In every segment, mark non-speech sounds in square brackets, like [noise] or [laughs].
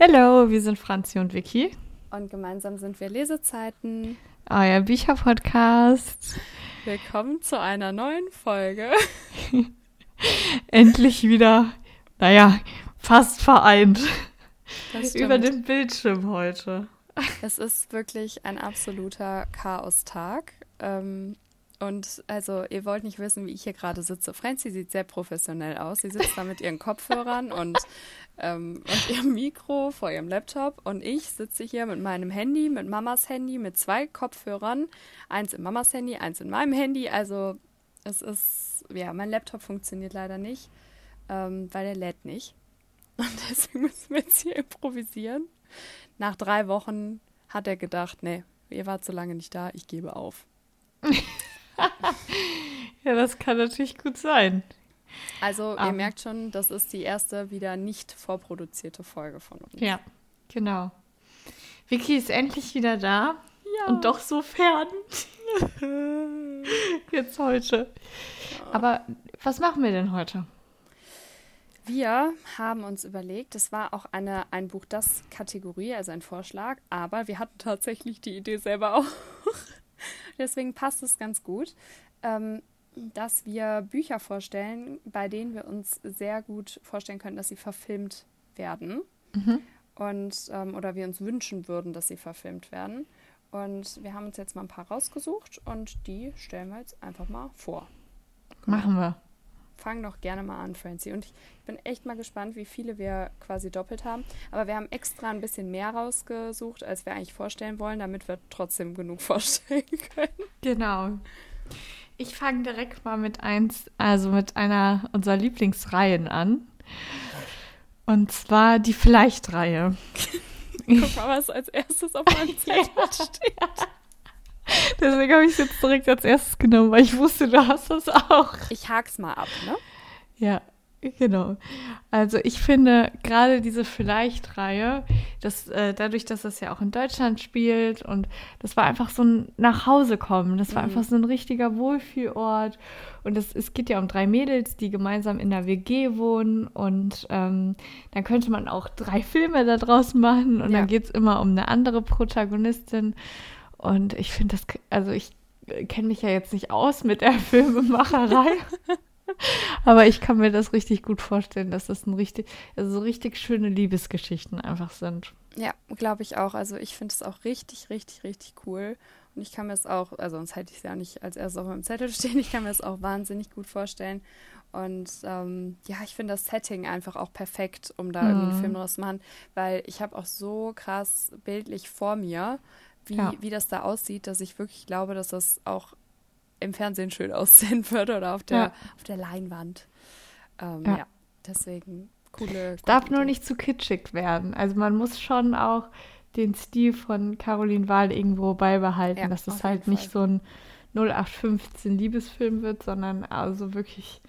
Hallo, wir sind Franzi und Vicky. Und gemeinsam sind wir Lesezeiten. Euer Bücherpodcast. Willkommen zu einer neuen Folge. [laughs] Endlich wieder, naja, fast vereint. Über den Bildschirm heute. Es ist wirklich ein absoluter Chaostag. Ähm, und also, ihr wollt nicht wissen, wie ich hier gerade sitze. Franzi sieht sehr professionell aus. Sie sitzt da mit ihren Kopfhörern [laughs] und, ähm, und ihrem Mikro vor ihrem Laptop. Und ich sitze hier mit meinem Handy, mit Mamas Handy, mit zwei Kopfhörern. Eins in Mamas Handy, eins in meinem Handy. Also, es ist, ja, mein Laptop funktioniert leider nicht, ähm, weil er lädt nicht. [laughs] Und deswegen müssen wir jetzt hier improvisieren. Nach drei Wochen hat er gedacht, nee, ihr wart so lange nicht da, ich gebe auf. [laughs] [laughs] ja, das kann natürlich gut sein. Also, ihr um, merkt schon, das ist die erste wieder nicht vorproduzierte Folge von uns. Ja, genau. Vicky ist endlich wieder da. Ja. Und doch so fern. [laughs] Jetzt heute. Aber was machen wir denn heute? Wir haben uns überlegt, das war auch eine ein Buch das Kategorie, also ein Vorschlag, aber wir hatten tatsächlich die Idee selber auch. Deswegen passt es ganz gut, ähm, dass wir Bücher vorstellen, bei denen wir uns sehr gut vorstellen können, dass sie verfilmt werden. Mhm. Und, ähm, oder wir uns wünschen würden, dass sie verfilmt werden. Und wir haben uns jetzt mal ein paar rausgesucht und die stellen wir jetzt einfach mal vor. Machen wir. Fang doch gerne mal an, Francie. Und ich bin echt mal gespannt, wie viele wir quasi doppelt haben. Aber wir haben extra ein bisschen mehr rausgesucht, als wir eigentlich vorstellen wollen, damit wir trotzdem genug [laughs] vorstellen können. Genau. Ich fange direkt mal mit eins, also mit einer unserer Lieblingsreihen an. Und zwar die Vielleicht-Reihe. [laughs] Guck mal, was als erstes auf meinem [laughs] Zettel ja. steht. Deswegen habe ich es jetzt direkt als erstes genommen, weil ich wusste, du hast das auch. Ich hak's mal ab, ne? Ja, genau. Also ich finde gerade diese Vielleicht-Reihe, dass, äh, dadurch, dass das ja auch in Deutschland spielt und das war einfach so ein Nachhausekommen. Das war mhm. einfach so ein richtiger Wohlfühlort. Und es, es geht ja um drei Mädels, die gemeinsam in der WG wohnen. Und ähm, dann könnte man auch drei Filme da draus machen. Und ja. dann geht es immer um eine andere Protagonistin. Und ich finde das, also ich kenne mich ja jetzt nicht aus mit der [laughs] Filmemacherei. Aber ich kann mir das richtig gut vorstellen, dass das ein richtig, also so richtig schöne Liebesgeschichten einfach sind. Ja, glaube ich auch. Also ich finde es auch richtig, richtig, richtig cool. Und ich kann mir es auch, also sonst hätte ich es ja nicht als erstes auf meinem Zettel [laughs] stehen, ich kann mir es auch wahnsinnig gut vorstellen. Und ähm, ja, ich finde das Setting einfach auch perfekt, um da mhm. irgendwie einen Film draus zu machen, weil ich habe auch so krass bildlich vor mir, wie, ja. wie das da aussieht, dass ich wirklich glaube, dass das auch im Fernsehen schön [laughs] aussehen würde oder auf der, ja. auf der Leinwand. Ähm, ja. ja. deswegen coole. Es darf nur nicht zu kitschig werden. Also man muss schon auch den Stil von Caroline Wahl irgendwo beibehalten, ja, dass es halt Fall. nicht so ein 0815 Liebesfilm wird, sondern also wirklich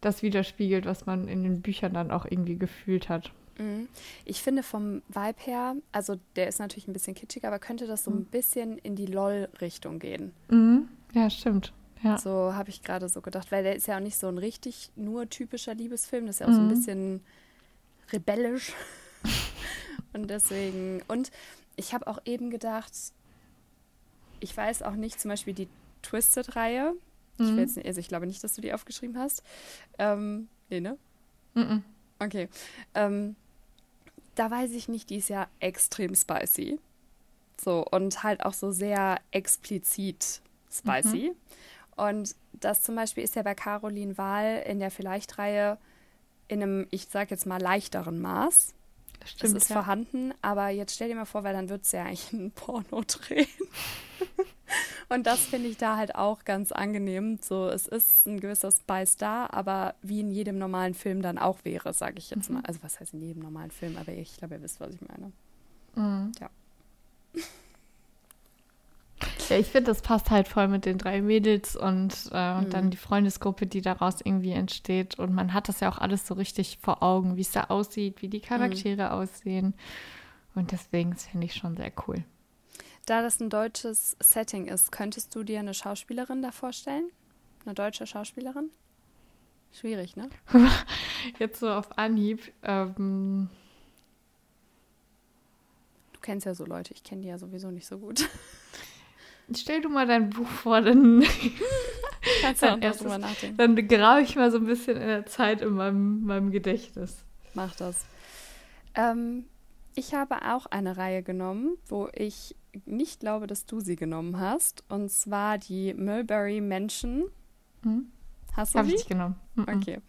das widerspiegelt, was man in den Büchern dann auch irgendwie gefühlt hat. Mhm. Ich finde vom Vibe her, also der ist natürlich ein bisschen kitschig, aber könnte das so ein mhm. bisschen in die LOL-Richtung gehen. Mhm. Ja, stimmt. Ja. So habe ich gerade so gedacht, weil der ist ja auch nicht so ein richtig nur typischer Liebesfilm, das ist ja auch mhm. so ein mhm. bisschen rebellisch. [laughs] und deswegen, und ich habe auch eben gedacht, ich weiß auch nicht, zum Beispiel die Twisted-Reihe. Ich, mhm. also ich glaube nicht, dass du die aufgeschrieben hast. Ähm, nee, ne? Mhm. Okay. Ähm, da weiß ich nicht, die ist ja extrem spicy. So, und halt auch so sehr explizit spicy. Mhm. Und das zum Beispiel ist ja bei Caroline Wahl in der Vielleicht-Reihe in einem, ich sag jetzt mal, leichteren Maß. Das, stimmt, das ist ja. vorhanden, aber jetzt stell dir mal vor, weil dann wird es ja eigentlich ein [laughs] Porno drehen. [laughs] [laughs] Und das finde ich da halt auch ganz angenehm. So, es ist ein gewisser Spice da, aber wie in jedem normalen Film dann auch wäre, sage ich jetzt mhm. mal. Also was heißt in jedem normalen Film, aber ich glaube, ihr wisst, was ich meine. Mhm. Ja. [laughs] Ja, ich finde, das passt halt voll mit den drei Mädels und, äh, mhm. dann die Freundesgruppe, die daraus irgendwie entsteht. Und man hat das ja auch alles so richtig vor Augen, wie es da aussieht, wie die Charaktere mhm. aussehen. Und deswegen finde ich schon sehr cool. Da das ein deutsches Setting ist, könntest du dir eine Schauspielerin da vorstellen? Eine deutsche Schauspielerin? Schwierig, ne? [laughs] Jetzt so auf Anhieb. Ähm, kennst ja so Leute, ich kenne die ja sowieso nicht so gut. [laughs] Stell du mal dein Buch vor, dann, [laughs] Kannst du auch noch drüber nachdenken. dann grabe ich mal so ein bisschen in der Zeit in meinem, meinem Gedächtnis. Mach das. Ähm, ich habe auch eine Reihe genommen, wo ich nicht glaube, dass du sie genommen hast. Und zwar die Mulberry Mansion. Hm? Hast du Habe sie? ich nicht genommen. Mhm. Okay.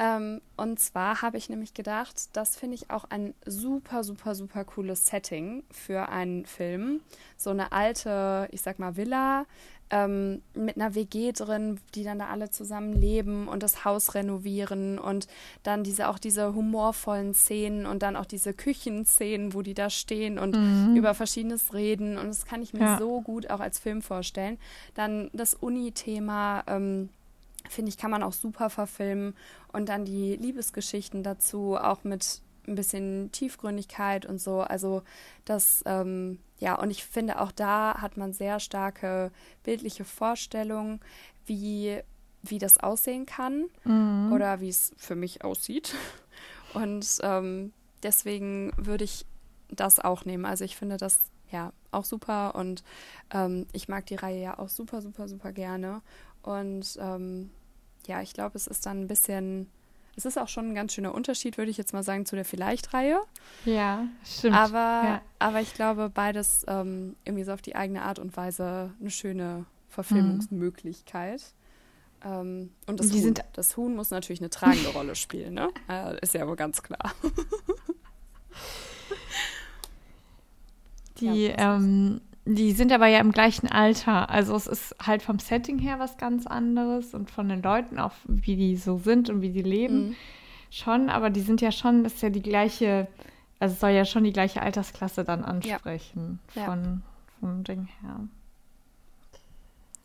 Ähm, und zwar habe ich nämlich gedacht, das finde ich auch ein super, super, super cooles Setting für einen Film. So eine alte, ich sag mal, Villa ähm, mit einer WG drin, die dann da alle zusammen leben und das Haus renovieren und dann diese auch diese humorvollen Szenen und dann auch diese Küchenszenen, wo die da stehen und Mhm. über Verschiedenes reden. Und das kann ich mir Ja. so gut auch als Film vorstellen. Dann das Uni-Thema. Ähm, finde ich, kann man auch super verfilmen. Und dann die Liebesgeschichten dazu, auch mit ein bisschen Tiefgründigkeit und so. Also das, ähm, ja, und ich finde auch da hat man sehr starke bildliche Vorstellungen, wie, wie das aussehen kann Mhm. oder wie es für mich aussieht. Und ähm, deswegen würde ich das auch nehmen. Also ich finde das ja auch super und ähm, ich mag die Reihe ja auch super, super, super gerne. Und ähm, ja, ich glaube, es ist dann ein bisschen, es ist auch schon ein ganz schöner Unterschied, würde ich jetzt mal sagen, zu der Vielleicht-Reihe. Ja, stimmt. Aber, ja. aber ich glaube, beides ähm, irgendwie so auf die eigene Art und Weise eine schöne Verfilmungsmöglichkeit. Ähm, und das Die Huhn, das Huhn muss natürlich eine tragende Rolle spielen, ne? [laughs] Äh, ist ja wohl ganz klar. Die, Ja, ähm, die sind aber ja im gleichen Alter. Also es ist halt vom Setting her was ganz anderes und von den Leuten auch, wie die so sind und wie die leben, Mhm. schon. Aber die sind ja schon, das ist ja die gleiche, also es soll ja schon die gleiche Altersklasse dann ansprechen Ja. von vom Ding her.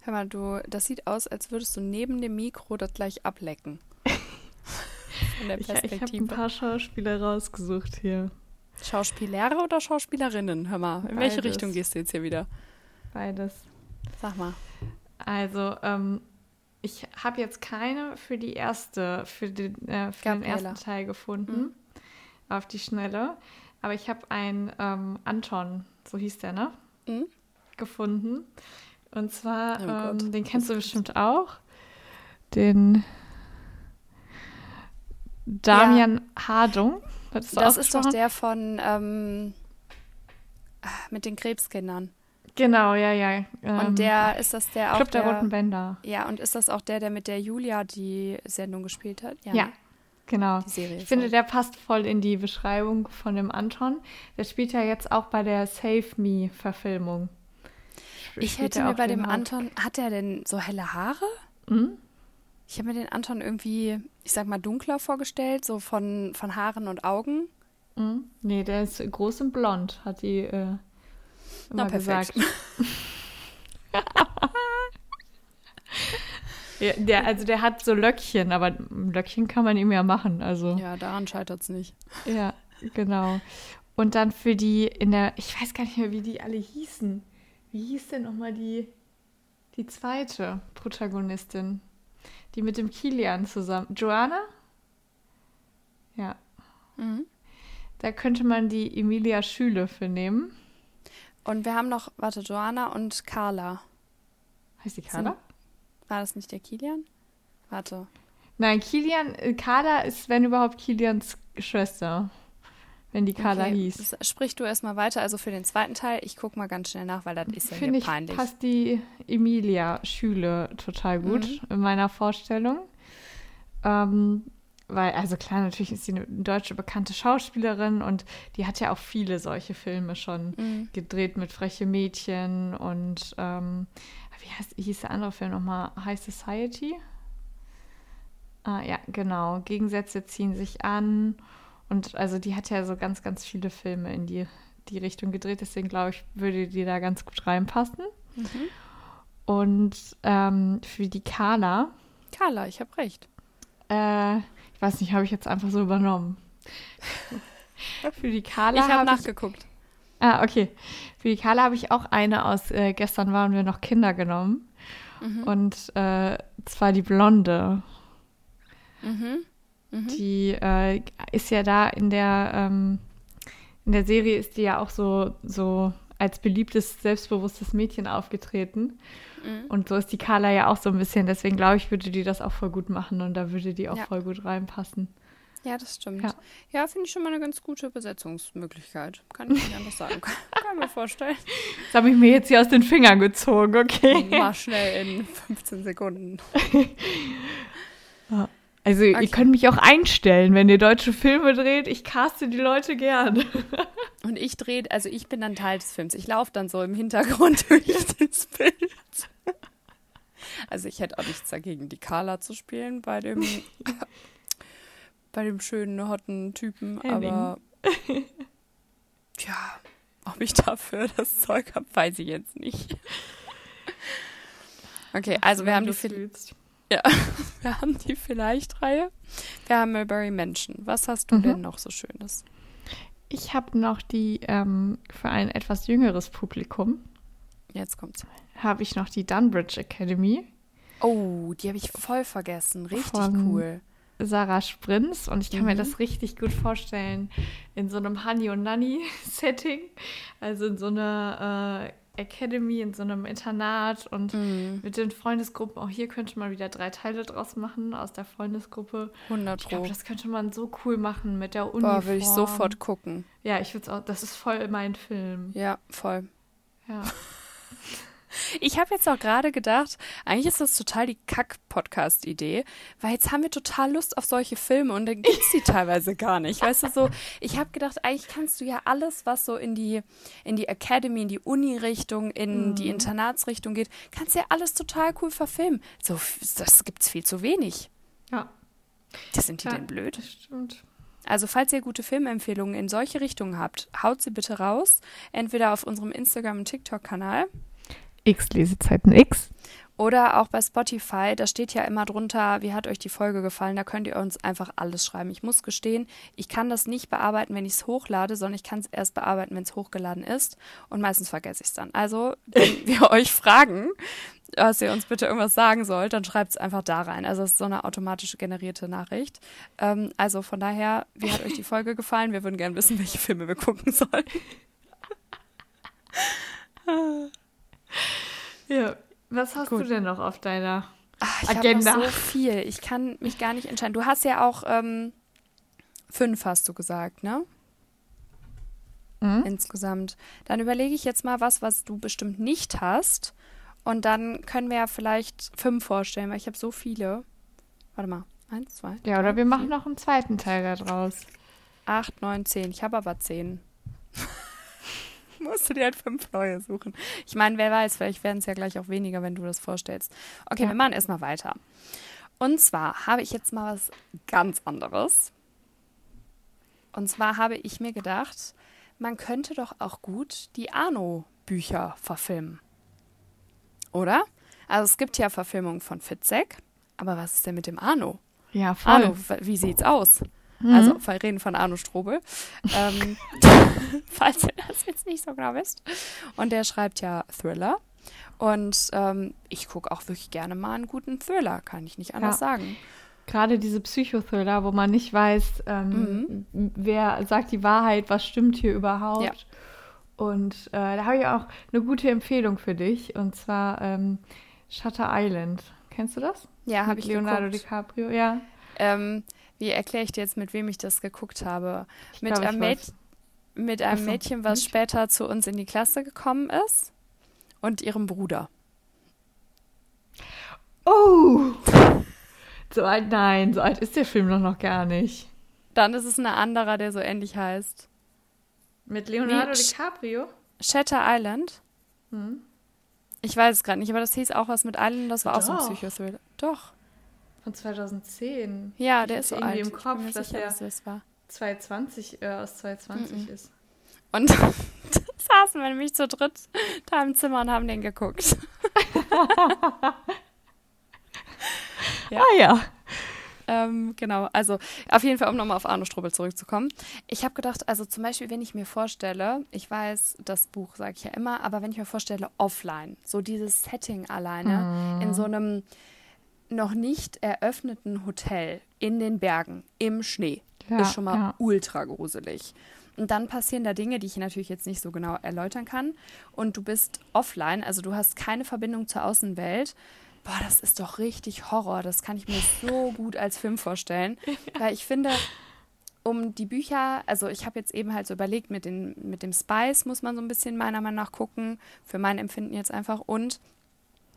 Hör mal, du, das sieht aus, als würdest du neben dem Mikro das gleich ablecken. [laughs] Von der Ich, ich habe ein Perspektive. paar Schauspieler rausgesucht hier. Schauspielere oder Schauspielerinnen? Hör mal, in welche Beides. Richtung gehst du jetzt hier wieder? Beides. Sag mal. Also, ähm, ich habe jetzt keine für die erste, für den, äh, für den ersten Teil gefunden. Mhm. Auf die Schnelle. Aber ich habe einen ähm, Anton, so hieß der, ne? Mhm. Gefunden. Und zwar, Oh ähm, den kennst du bestimmt auch. Den Damian Hardung. Hattest Das ist doch der von ähm, ah, mit den Krebskindern. Genau, ja, ja. Ähm, Und der ist das der auch Club der, der, Roten Bänder. Ja, und ist das auch der, der mit der Julia die Sendung gespielt hat? Ja, ne? genau. Die Serie. Ich finde, der passt voll in die Beschreibung von dem Anton. Der spielt ja jetzt auch bei der Save Me-Verfilmung. ich hätte mir bei dem Anton, hat er denn so helle Haare? Mhm. Ich habe mir den Anton irgendwie, ich sag mal, dunkler vorgestellt, so von, von Haaren und Augen. Mhm. Nee, der ist groß und blond, hat die äh, immer Na, perfekt. gesagt. [laughs] ja, der, also der hat so Löckchen, aber Löckchen kann man ihm ja machen. Also Ja, daran scheitert es nicht. ja, genau. Und dann für die in der, ich weiß gar nicht mehr, wie die alle hießen. Wie hieß denn nochmal die, die zweite Protagonistin? Die mit dem Kilian zusammen. Joanna? Ja. Mhm. Da könnte man die Emilia Schüle für nehmen. Und wir haben noch, warte, Joanna und Carla. Heißt die Carla? War das nicht der Kilian? Warte. Nein, Kilian, äh, Carla ist, wenn überhaupt, Kilians Schwester. Wenn die Carla Okay, hieß. Sprich du erstmal weiter, also für den zweiten Teil. Ich gucke mal ganz schnell nach, weil das ist ja hier ich, peinlich. passt die Emilia Schüle total gut Mhm. in meiner Vorstellung. Ähm, weil, also klar, natürlich ist sie eine deutsche bekannte Schauspielerin und die hat ja auch viele solche Filme schon Mhm. gedreht mit Freche Mädchen und ähm, wie heißt, hieß der andere Film nochmal? High Society? Ah, ja, genau. Gegensätze ziehen sich an. Und also die hat ja so ganz, ganz viele Filme in die, die Richtung gedreht. Deswegen glaube ich, würde die da ganz gut reinpassen. Mhm. Und ähm, für die Carla, Carla, ich habe recht. äh, ich weiß nicht, habe ich jetzt einfach so übernommen. [laughs] für die Carla ich habe ich nachgeguckt. Ah, okay. Für die Carla habe ich auch eine aus äh, Gestern waren wir noch Kinder genommen. Mhm. Und äh, zwar die Blonde. Mhm. Mhm. Die äh, ist ja da in der, ähm, in der Serie ist die ja auch so, so als beliebtes, selbstbewusstes Mädchen aufgetreten. Mhm. Und so ist die Carla ja auch so ein bisschen. Deswegen glaube ich, würde die das auch voll gut machen und da würde die auch ja. voll gut reinpassen. Ja, das stimmt. Ja, ja finde ich schon mal eine ganz gute Besetzungsmöglichkeit. Kann ich nicht anders sagen. [laughs] Kann, mir vorstellen. Das habe ich mir jetzt hier aus den Fingern gezogen, okay? Mal schnell in 15 Sekunden. [laughs] Also okay. ihr könnt mich auch einstellen, wenn ihr deutsche Filme dreht. Ich caste die Leute gern. [laughs] Und ich drehe, also ich bin dann Teil des Films. Ich laufe dann so im Hintergrund [laughs] durch das Bild. Also ich hätte auch nichts dagegen, die Carla zu spielen bei dem [laughs] bei dem schönen, hotten Typen, Henning. aber ja, ob ich dafür das Zeug habe, weiß ich jetzt nicht. Okay, also wir haben die willst. Ja, [laughs] wir haben die Vielleicht-Reihe. Wir haben Mulberry Menschen. Was hast du mhm. denn noch so Schönes? Ich habe noch die ähm, für ein etwas jüngeres Publikum. Jetzt kommt's. Habe ich noch die Dunbridge Academy. Oh, die habe ich voll vergessen. Richtig Von cool. Sarah Sprins und ich kann mhm. mir das richtig gut vorstellen in so einem Honey und Nanny [laughs] Setting, also in so einer äh, Academy in so einem Internat und mhm. mit den Freundesgruppen. Auch hier könnte man wieder drei Teile draus machen aus der Freundesgruppe. 100 Ich glaube, das könnte man so cool machen mit der Uni. Boah, würde ich sofort gucken. Ja, ich würde es auch. Das ist voll mein Film. Ja, voll. Ja. [laughs] Ich habe jetzt auch gerade gedacht, eigentlich ist das total die Kack-Podcast-Idee, weil jetzt haben wir total Lust auf solche Filme und dann gibt es die [laughs] teilweise gar nicht. Weißt du, so, ich habe gedacht, eigentlich kannst du ja alles, was so in die, in die Academy, in die Uni-Richtung, in mhm. die Internatsrichtung geht, kannst du ja alles total cool verfilmen. So, das gibt es viel zu wenig. Ja. Das sind die ja, denn blöd? Das stimmt. Also, falls ihr gute Filmempfehlungen in solche Richtungen habt, haut sie bitte raus. Entweder auf unserem Instagram- und TikTok-Kanal X Lesezeiten X. Oder auch bei Spotify, da steht ja immer drunter, wie hat euch die Folge gefallen, da könnt ihr uns einfach alles schreiben. Ich muss gestehen, ich kann das nicht bearbeiten, wenn ich es hochlade, sondern ich kann es erst bearbeiten, wenn es hochgeladen ist und meistens vergesse ich es dann. Also, wenn [laughs] wir euch fragen, dass ihr uns bitte irgendwas sagen sollt, dann schreibt es einfach da rein. Also es ist so eine automatisch generierte Nachricht. Ähm, also von daher, wie hat euch die Folge gefallen? Wir würden gerne wissen, welche Filme wir gucken sollen. [laughs] [laughs] Ja, was hast Gut. du denn noch auf deiner Ach, ich Agenda? Noch so viel. Ich kann mich gar nicht entscheiden. Du hast ja auch ähm, fünf, hast du gesagt, ne? Mhm. Insgesamt. Dann überlege ich jetzt mal was, was du bestimmt nicht hast. Und dann können wir ja vielleicht fünf vorstellen, weil ich habe so viele. Warte mal. Eins, zwei. Ja, oder wir machen noch einen zweiten Teil da draus. Acht, neun, zehn. Ich habe aber zehn musst du dir halt fünf neue suchen. Ich meine, wer weiß, vielleicht werden es ja gleich auch weniger, wenn du das vorstellst. Okay, ja. wir machen erstmal weiter. Und zwar habe ich jetzt mal was ganz anderes. Und zwar habe ich mir gedacht, man könnte doch auch gut die Arno-Bücher verfilmen. Oder? Also es gibt ja Verfilmungen von Fitzek, aber was ist denn mit dem Arno? Ja, voll. Arno, wie sieht's aus? Mhm. Also wir reden von Arno Strobel. ähm, [laughs] falls ihr das jetzt nicht so genau wisst. Und der schreibt ja Thriller. Und ähm, ich gucke auch wirklich gerne mal einen guten Thriller, kann ich nicht anders ja. sagen. Gerade diese Psychothriller, wo man nicht weiß, ähm, mhm. wer sagt die Wahrheit, was stimmt hier überhaupt. Ja. Und äh, da habe ich auch eine gute Empfehlung für dich. Und zwar ähm, Shutter Island. Kennst du das? Ja, habe ich Leonardo geguckt. DiCaprio, ja. Ähm, wie erkläre ich dir jetzt, mit wem ich das geguckt habe? Ich mit, glaub, einem, Mäd mit einem so. Mädchen, was später zu uns in die Klasse gekommen ist und ihrem Bruder. Oh! So alt, nein, so alt ist der Film doch noch gar nicht. Dann ist es ein anderer, der so ähnlich heißt. Mit Leonardo Wie? DiCaprio? Shatter Island. Hm. Ich weiß es gerade nicht, aber das hieß auch was mit Island, das war Doch. auch so ein Psychothriller. Doch. Von 2010. Ja, der ist so alt. im Kopf, dass sicher, der dass war. 220 äh, aus 220 mm -mm. ist. Und [laughs] saßen wir nämlich zu dritt da im Zimmer und haben den geguckt. [laughs] ja. Ah ja. Ähm, genau, also auf jeden Fall, um nochmal auf Arno Strobel zurückzukommen. Ich habe gedacht, also zum Beispiel, wenn ich mir vorstelle, ich weiß, das Buch sage ich ja immer, aber wenn ich mir vorstelle, offline, so dieses Setting alleine, mm. in so einem noch nicht eröffneten Hotel in den Bergen im Schnee. Ja, ist schon mal ja. ultra gruselig. Und dann passieren da Dinge, die ich natürlich jetzt nicht so genau erläutern kann. Und du bist offline, also du hast keine Verbindung zur Außenwelt. Boah, das ist doch richtig Horror. Das kann ich mir so gut als Film vorstellen. [laughs] Weil ich finde, um die Bücher, also ich habe jetzt eben halt so überlegt, mit, den, mit dem Spice muss man so ein bisschen meiner Meinung nach gucken, für mein Empfinden jetzt einfach. Und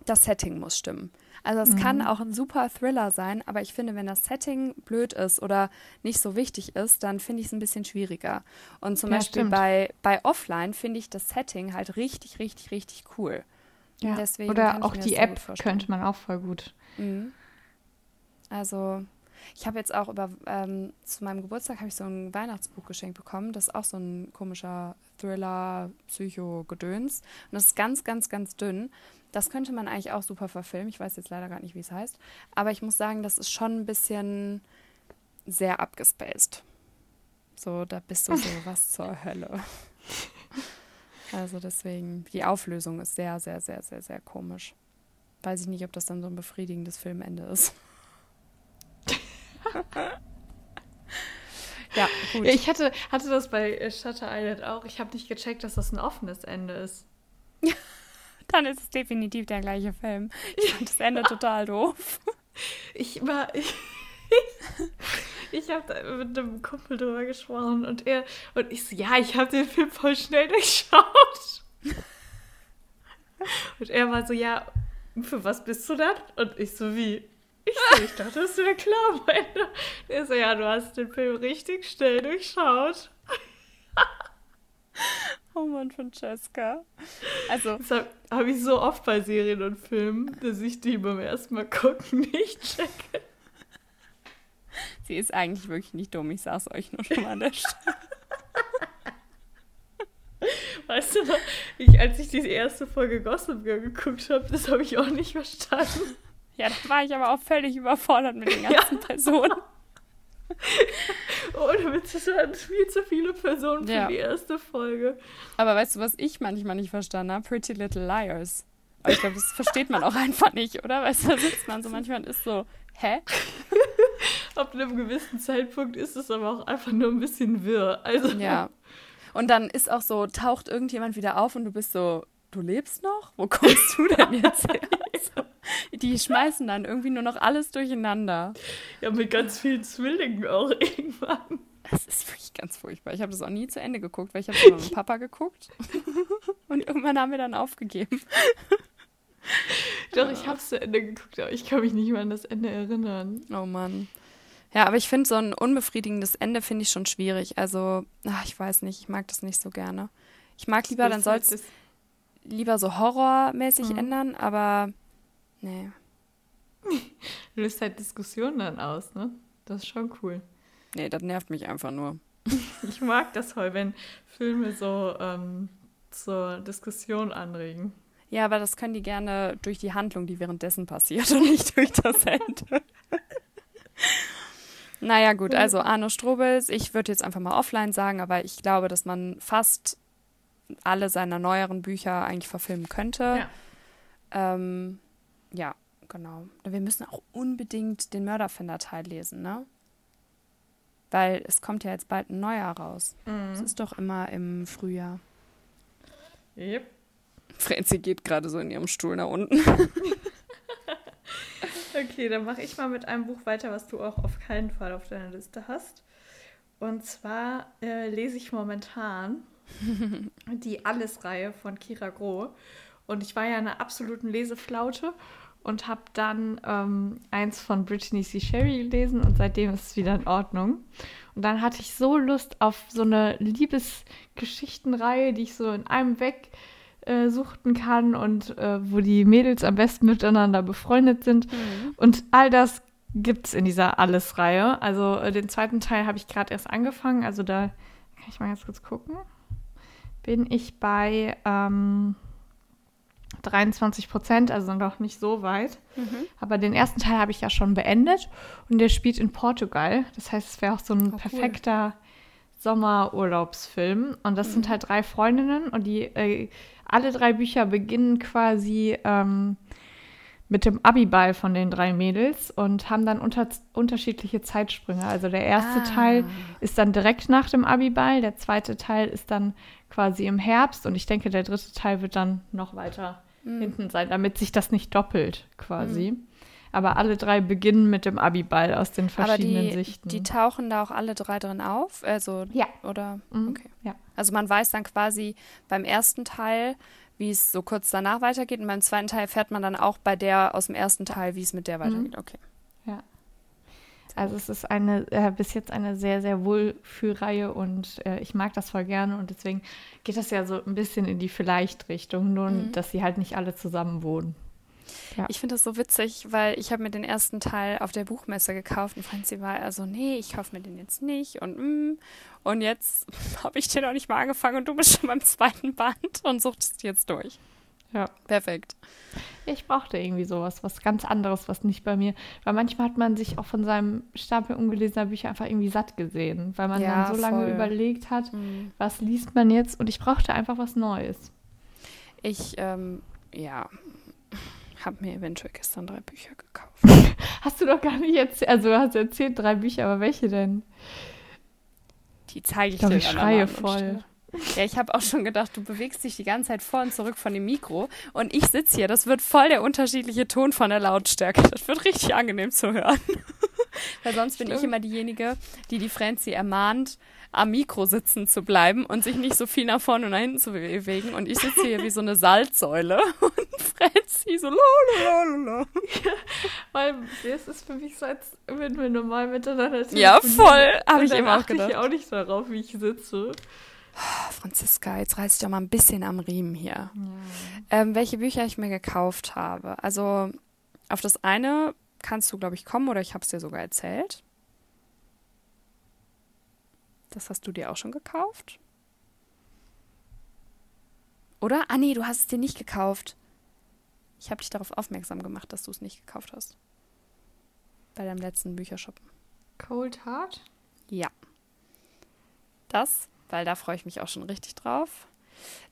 das Setting muss stimmen. Also es mhm. kann auch ein super Thriller sein, aber ich finde, wenn das Setting blöd ist oder nicht so wichtig ist, dann finde ich es ein bisschen schwieriger. Und zum ja, Beispiel bei, bei Offline finde ich das Setting halt richtig, richtig, richtig cool. Ja. oder auch die App könnte man auch voll gut. Mhm. Also ich habe jetzt auch über ähm, zu meinem Geburtstag habe ich so ein Weihnachtsbuch geschenkt bekommen. Das ist auch so ein komischer Thriller, Psycho-Gedöns. Und das ist ganz, ganz, ganz dünn. Das könnte man eigentlich auch super verfilmen. Ich weiß jetzt leider gar nicht, wie es heißt. Aber ich muss sagen, das ist schon ein bisschen sehr abgespaced. So, da bist du so, was zur Hölle. Also deswegen, die Auflösung ist sehr, sehr, sehr, sehr, sehr komisch. Weiß ich nicht, ob das dann so ein befriedigendes Filmende ist. Ja, gut. Ich hatte, hatte das bei Shutter Island auch. Ich habe nicht gecheckt, dass das ein offenes Ende ist. [laughs] Dann ist es definitiv der gleiche Film. Ich fand das Ende [laughs] total doof. Ich war. [laughs] Ich, ich habe mit einem Kumpel drüber gesprochen und er. Und ich so, ja, ich habe den Film voll schnell durchschaut. Und er war so, ja, für was bist du dann? Und ich so, wie? Ich, so, ich dachte, das wäre klar am Ende. Er so, ja, du hast den Film richtig schnell durchschaut. [laughs] Oh Mann, Francesca. Also. Das habe hab ich so oft bei Serien und Filmen, dass ich die beim ersten Mal gucken nicht checke. Sie ist eigentlich wirklich nicht dumm, ich sag's euch nur schon mal an der Stelle. [laughs] Weißt du noch, ich, als ich die erste Folge Gossip Girl geguckt habe, das habe ich auch nicht verstanden. Ja, da war ich aber auch völlig überfordert mit den ganzen ja. Personen. [laughs] Ohne Witz, das waren viel zu viele Personen für ja. die erste Folge. Aber weißt du, was ich manchmal nicht verstanden habe? Pretty Little Liars. Aber ich glaube, das versteht man auch [laughs] einfach nicht, oder? Weißt du, da sitzt man so manchmal und ist so, hä? [laughs] Ab einem gewissen Zeitpunkt ist es aber auch einfach nur ein bisschen wirr. Also. Ja. Und dann ist auch so, taucht irgendjemand wieder auf und du bist so, du lebst noch? Wo kommst du denn jetzt hin? Die schmeißen dann irgendwie nur noch alles durcheinander. Ja, mit ganz vielen Zwillingen auch [laughs] irgendwann. Das ist wirklich ganz furchtbar. Ich habe das auch nie zu Ende geguckt, weil ich habe immer mit Papa geguckt. [laughs] Und irgendwann haben wir dann aufgegeben. Doch, ich habe es zu Ende geguckt, aber ich kann mich nicht mehr an das Ende erinnern. Oh Mann. Ja, aber ich finde so ein unbefriedigendes Ende finde ich schon schwierig. Also, ach, ich weiß nicht, ich mag das nicht so gerne. Ich mag lieber, dann soll es lieber so horrormäßig mhm. ändern, aber nee. [laughs] Löst halt Diskussionen dann aus, ne? Das ist schon cool. Nee, das nervt mich einfach nur. [laughs] ich mag das voll, wenn Filme so ähm, zur Diskussion anregen. Ja, aber das können die gerne durch die Handlung, die währenddessen passiert [laughs] und nicht durch das Ende. naja, gut, also Arno Strobels, ich würde jetzt einfach mal offline sagen, aber ich glaube, dass man fast alle seiner neueren Bücher eigentlich verfilmen könnte. Ja, ähm, ja genau. Wir müssen auch unbedingt den Mörderfinder-Teil lesen, ne? Weil es kommt ja jetzt bald ein neuer raus. Mhm. Es ist doch immer im Frühjahr. Yep. Franzi geht gerade so in ihrem Stuhl nach unten. [laughs] okay, dann mache ich mal mit einem Buch weiter, was du auch auf keinen Fall auf deiner Liste hast. Und zwar äh, lese ich momentan [laughs] die Alles-Reihe von Kira Groh. Und ich war ja in einer absoluten Leseflaute und habe dann ähm, eins von Brittany C. Sherry gelesen und seitdem ist es wieder in Ordnung. Und dann hatte ich so Lust auf so eine Liebesgeschichtenreihe, die ich so in einem weg äh, suchten kann und äh, wo die Mädels am besten miteinander befreundet sind. Mhm. Und all das gibt es in dieser Alles-Reihe. Also äh, den zweiten Teil habe ich gerade erst angefangen. Also da kann ich mal ganz kurz gucken. Bin ich bei ähm, 23 Prozent, also noch nicht so weit. Mhm. Aber den ersten Teil habe ich ja schon beendet und der spielt in Portugal. Das heißt, es wäre auch so ein oh, perfekter cool. Sommerurlaubsfilm. Und das mhm. sind halt drei Freundinnen und die äh, alle drei Bücher beginnen quasi ähm, mit dem Abiball von den drei Mädels und haben dann unter, unterschiedliche Zeitsprünge. Also der erste ah. Teil ist dann direkt nach dem Abiball, der zweite Teil ist dann quasi im Herbst und ich denke, der dritte Teil wird dann noch weiter mhm. hinten sein, damit sich das nicht doppelt quasi. Mhm. Aber alle drei beginnen mit dem Abiball aus den verschiedenen Aber die, Sichten. Die tauchen da auch alle drei drin auf? Also, ja. Oder? Mhm. Okay. Ja. Also man weiß dann quasi beim ersten Teil, wie es so kurz danach weitergeht. Und beim zweiten Teil fährt man dann auch bei der aus dem ersten Teil, wie es mit der weitergeht. Mhm. Okay. Also es ist eine äh, bis jetzt eine sehr, sehr Wohlfühlreihe und äh, ich mag das voll gerne und deswegen geht das ja so ein bisschen in die Vielleicht-Richtung, nur mhm. dass sie halt nicht alle zusammen wohnen. Ja. Ich finde das so witzig, weil ich habe mir den ersten Teil auf der Buchmesse gekauft und Franzi war also, nee, ich kaufe mir den jetzt nicht und mm. Und jetzt [laughs] habe ich den noch nicht mal angefangen und du bist schon beim zweiten Band und suchtest jetzt durch. Ja. Perfekt. Ich brauchte irgendwie sowas, was ganz anderes, was nicht bei mir. Weil manchmal hat man sich auch von seinem Stapel ungelesener Bücher einfach irgendwie satt gesehen, weil man ja, dann so lange voll. überlegt hat, mhm. was liest man jetzt und ich brauchte einfach was Neues. Ich, ähm, ja, habe mir eventuell gestern drei Bücher gekauft. [laughs] hast du doch gar nicht erzählt, also du hast erzählt drei Bücher, aber welche denn? Die zeige ich, ich glaub, dir. Ich schreie voll. Ja, ich habe auch schon gedacht, du bewegst dich die ganze Zeit vor und zurück von dem Mikro und ich sitze hier. Das wird voll der unterschiedliche Ton von der Lautstärke. Das wird richtig angenehm zu hören. [laughs] Weil sonst bin Stimmt. ich immer diejenige, die die Franzi ermahnt, am Mikro sitzen zu bleiben und sich nicht so viel nach vorne und nach hinten zu bewegen. Und ich sitze hier wie so eine Salzsäule [laughs] und Franzi so lalalala. [laughs] Ja, weil das ist für mich so, als wenn wir normal miteinander sitzen. Ja, voll. Habe ich immer auch gedacht. ich auch nicht darauf, wie ich sitze. Oh, Franziska, jetzt reiß ich doch mal ein bisschen am Riemen hier. Ja. Ähm, welche Bücher ich mir gekauft habe. Also auf das eine kannst du, glaube ich, kommen oder ich habe es dir sogar erzählt. Das hast du dir auch schon gekauft? Oder? Ah, nee, du hast es dir nicht gekauft. Ich habe dich darauf aufmerksam gemacht, dass du es nicht gekauft hast. Bei deinem letzten Büchershoppen. Cold Heart? Ja. Das weil da freue ich mich auch schon richtig drauf.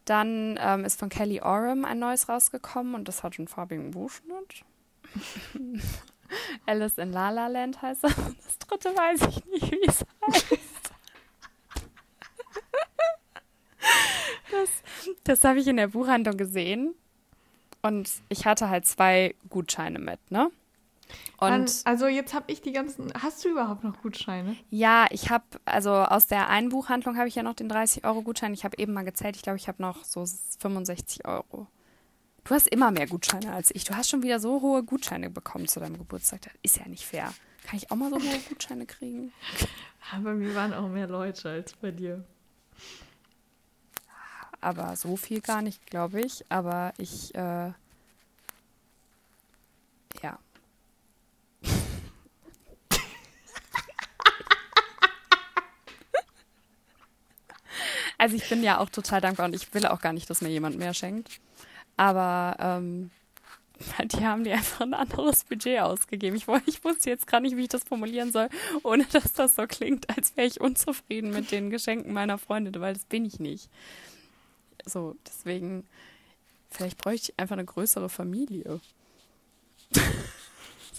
Dann ähm, ist von Kelly Oram ein neues rausgekommen und das hat einen farbigen Buchschnitt. [laughs] Alice in La La Land heißt das. [laughs] Das dritte weiß ich nicht, wie es heißt. das das habe ich in der Buchhandlung gesehen und ich hatte halt zwei Gutscheine mit, ne? Und also jetzt habe ich die ganzen. Hast du überhaupt noch Gutscheine? Ja, ich habe, also aus der einen Buchhandlung habe ich ja noch den 30-Euro-Gutschein. Ich habe eben mal gezählt, ich glaube, ich habe noch so 65 Euro. Du hast immer mehr Gutscheine als ich. Du hast schon wieder so hohe Gutscheine bekommen zu deinem Geburtstag. Das ist ja nicht fair. Kann ich auch mal so hohe [laughs] Gutscheine kriegen? Aber mir waren auch mehr Leute als bei dir. Aber so viel gar nicht, glaube ich. Aber ich, äh, ja, Also ich bin ja auch total dankbar und ich will auch gar nicht, dass mir jemand mehr schenkt. Aber ähm, [laughs] die haben dir einfach ein anderes Budget ausgegeben. Ich, ich wusste jetzt gar nicht, wie ich das formulieren soll, ohne dass das so klingt, als wäre ich unzufrieden mit den Geschenken meiner Freunde, weil das bin ich nicht. So, deswegen, vielleicht bräuchte ich einfach eine größere Familie.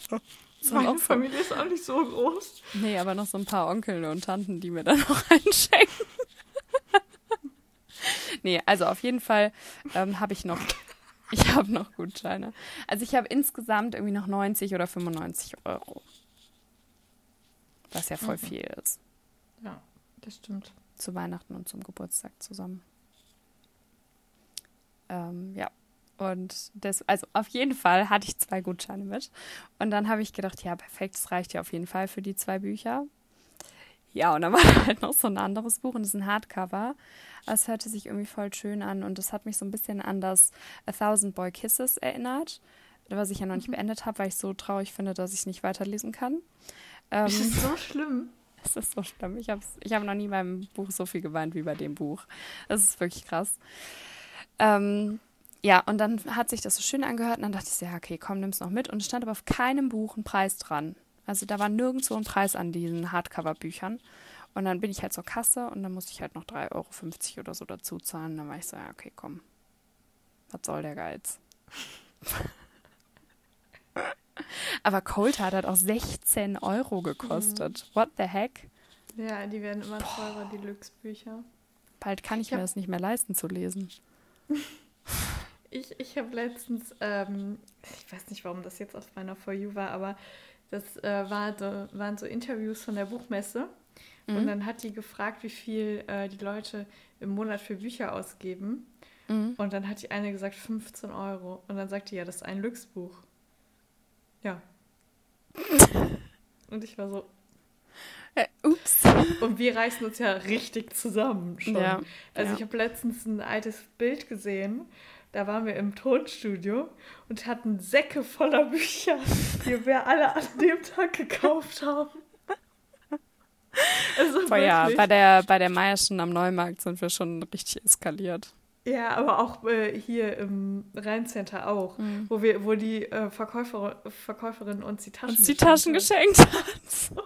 so. [laughs] So Meine Familie ist auch nicht so groß. Nee, aber noch so ein paar Onkel und Tanten, die mir dann noch [laughs] einschenken. Nee, also auf jeden Fall ähm, habe ich noch, ich habe noch Gutscheine. Also ich habe insgesamt irgendwie noch 90 oder 95 Euro. Was ja voll mhm. viel ist. Ja, das stimmt. Zu Weihnachten und zum Geburtstag zusammen. Ähm, ja. Und das, also auf jeden Fall hatte ich zwei Gutscheine mit. Und dann habe ich gedacht, ja, perfekt, das reicht ja auf jeden Fall für die zwei Bücher. Ja, und dann [laughs] war halt noch so ein anderes Buch und das ist ein Hardcover. Es hörte sich irgendwie voll schön an und es hat mich so ein bisschen an das A Thousand Boy Kisses erinnert, was ich ja noch nicht mhm. beendet habe, weil ich so traurig finde, dass ich es nicht weiterlesen kann. Ähm, ist es so schlimm? [laughs] Es ist so schlimm. Ich habe ich hab noch nie beim Buch so viel geweint wie bei dem Buch. Das ist wirklich krass. Ähm, ja, und dann hat sich das so schön angehört und dann dachte ich, ja, okay, komm, nimm's noch mit. Und es stand aber auf keinem Buch ein Preis dran. Also da war nirgendwo ein Preis an diesen Hardcover-Büchern. Und dann bin ich halt zur Kasse und dann musste ich halt noch 3,50 Euro oder so dazu zahlen. Dann war ich so, ja, okay, komm. Was soll der Geiz? [laughs] Aber Cold Heart hat auch 16 Euro gekostet. Mhm. What the heck? Ja, die werden immer teurer, die Lux-Bücher. Bald kann ich, ich mir das nicht mehr leisten zu lesen. ich ich habe letztens, ähm, ich weiß nicht, warum das jetzt auf meiner For You war, aber das äh, war so, waren so Interviews von der Buchmesse. Mhm. Und dann hat die gefragt, wie viel äh, die Leute im Monat für Bücher ausgeben. Mhm. Und dann hat die eine gesagt 15 Euro. Und dann sagt die, ja, das ist ein Glücksbuch. Ja. [laughs] Und ich war so. Äh, ups. Und wir reißen uns ja richtig zusammen schon. Ja, also ja. ich habe letztens ein altes Bild gesehen. Da waren wir im Tonstudio und hatten Säcke voller Bücher, die wir alle an dem Tag gekauft haben. [laughs] Boah, ja, bei der, bei der Meierschen am Neumarkt sind wir schon richtig eskaliert. Ja, aber auch äh, hier im Rheincenter auch, mhm. wo wir, wo die äh, Verkäufer, Verkäuferin uns die Taschen, uns die Taschen geschenkt hat. [laughs]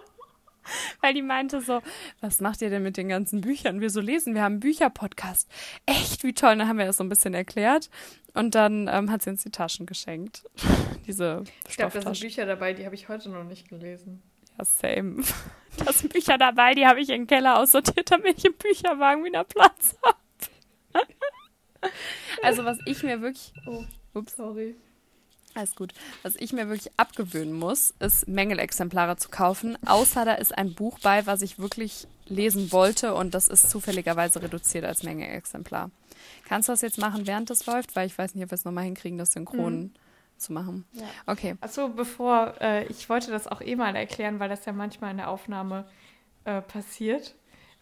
Weil die meinte so, was macht ihr denn mit den ganzen Büchern? Wir so lesen, wir haben einen Bücherpodcast. Echt, wie toll. Und dann haben wir das so ein bisschen erklärt. Und dann ähm, hat sie uns die Taschen geschenkt. [laughs] Diese Ich glaube, da sind Bücher dabei, die habe ich heute noch nicht gelesen. Ja, same. [laughs] Da sind Bücher dabei, die habe ich im Keller aussortiert, damit ich im Bücherwagen wieder Platz habe. Also was ich mir wirklich. Oh, ups. Sorry. Alles gut. Was ich mir wirklich abgewöhnen muss, ist Mängelexemplare zu kaufen. Außer da ist ein Buch bei, was ich wirklich lesen wollte und das ist zufälligerweise reduziert als Mängelexemplar. Kannst du das jetzt machen, während das läuft? Weil ich weiß nicht, ob wir es nochmal hinkriegen, das synchron mhm. Zu machen. Ja. Okay. Achso, bevor, äh, ich wollte das auch eh mal erklären, weil das ja manchmal in der Aufnahme äh, passiert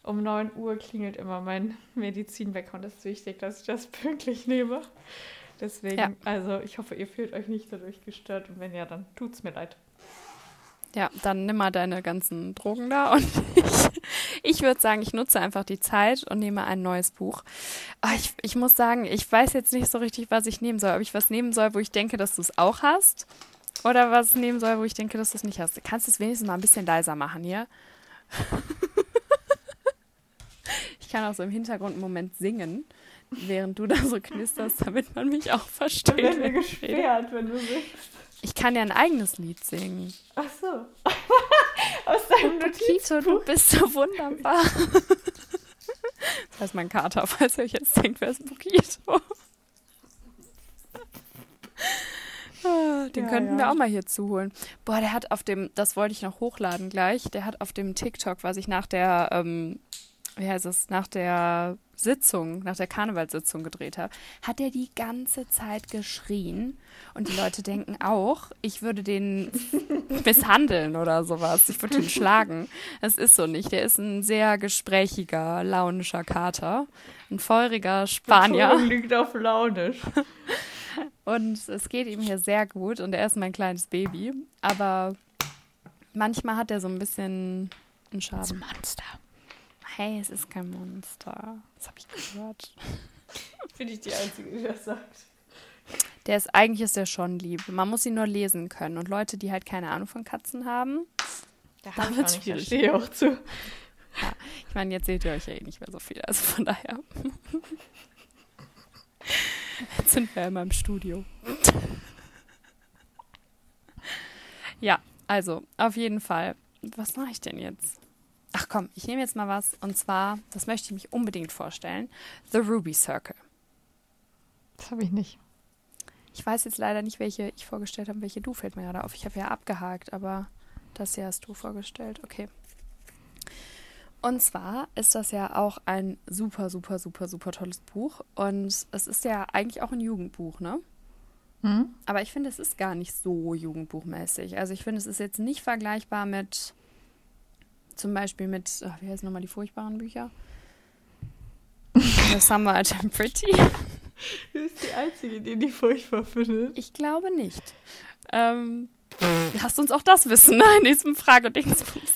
um 9 Uhr klingelt immer mein [laughs] Medizinwecker und es ist wichtig, dass ich das [laughs] pünktlich nehme. Deswegen, ja. also ich hoffe, ihr fühlt euch nicht dadurch gestört und wenn ja, dann tut es mir leid. Ja, dann nimm mal deine ganzen Drogen da und [laughs] ich, ich würde sagen, ich nutze einfach die Zeit und nehme ein neues Buch. Aber ich, ich muss sagen, ich weiß jetzt nicht so richtig, was ich nehmen soll. Ob ich was nehmen soll, wo ich denke, dass du es auch hast oder was nehmen soll, wo ich denke, dass du es nicht hast. Kannst Du es wenigstens mal ein bisschen leiser machen hier? [laughs] Ich kann auch so im Hintergrund einen Moment singen, während du da so knisterst, damit man mich auch versteht. Ich bin gesperrt, wenn du singst. Ich kann ja ein eigenes Lied singen. Ach so. Aus deinem Notizbuch. du bist so wunderbar. [laughs] das heißt mein Kater, falls ihr euch jetzt denkt, wer ist Bukito? [laughs] Ah, den ja, könnten ja. wir auch mal hier zuholen. Boah, der hat auf dem, das wollte ich noch hochladen gleich, der hat auf dem TikTok, was ich nach der ähm, wie heißt es, nach der Sitzung, nach der Karnevalssitzung gedreht habe, hat er die ganze Zeit geschrien. Und die Leute denken auch, ich würde den [laughs] misshandeln oder sowas. Ich würde ihn schlagen. Es ist so nicht. Der ist ein sehr gesprächiger, launischer Kater. Ein feuriger Spanier. Betonung liegt auf launisch. [laughs] Und es geht ihm hier sehr gut und er ist mein kleines Baby. Aber manchmal hat er so ein bisschen einen Schaden. Das Monster. Hey, es ist kein Monster. Das habe ich gehört. [laughs] Bin ich die Einzige, die das sagt. Der ist eigentlich ist der schon lieb. Man muss ihn nur lesen können. Und Leute, die halt keine Ahnung von Katzen haben, da habe ich auch nicht. stehe auch zu. Ja, ich meine, jetzt seht ihr euch ja eh nicht mehr so viel. Also von daher. [laughs] Jetzt sind wir ja immer im Studio. ja, also auf jeden Fall. Was mache ich denn jetzt? Ach komm, ich nehme jetzt mal was. Und zwar, das möchte ich mich unbedingt vorstellen: The Ruby Circle. Das habe ich nicht. Ich weiß jetzt leider nicht, welche ich vorgestellt habe, welche du fällt mir gerade auf. Ich habe ja abgehakt, aber das hier hast du vorgestellt. Okay. Und zwar ist das ja auch ein super, super, super, super tolles Buch. Und es ist ja eigentlich auch ein Jugendbuch, ne? Mhm. Aber ich finde, es ist gar nicht so jugendbuchmäßig. Also ich finde, es ist jetzt nicht vergleichbar mit zum Beispiel mit, ach, wie heißen nochmal die furchtbaren Bücher? Haben wir halt Pretty. Du bist die Einzige, die die furchtbar findet. Ich glaube nicht. Ähm, lasst uns auch das wissen, ne, in diesem Frage-Dingsbums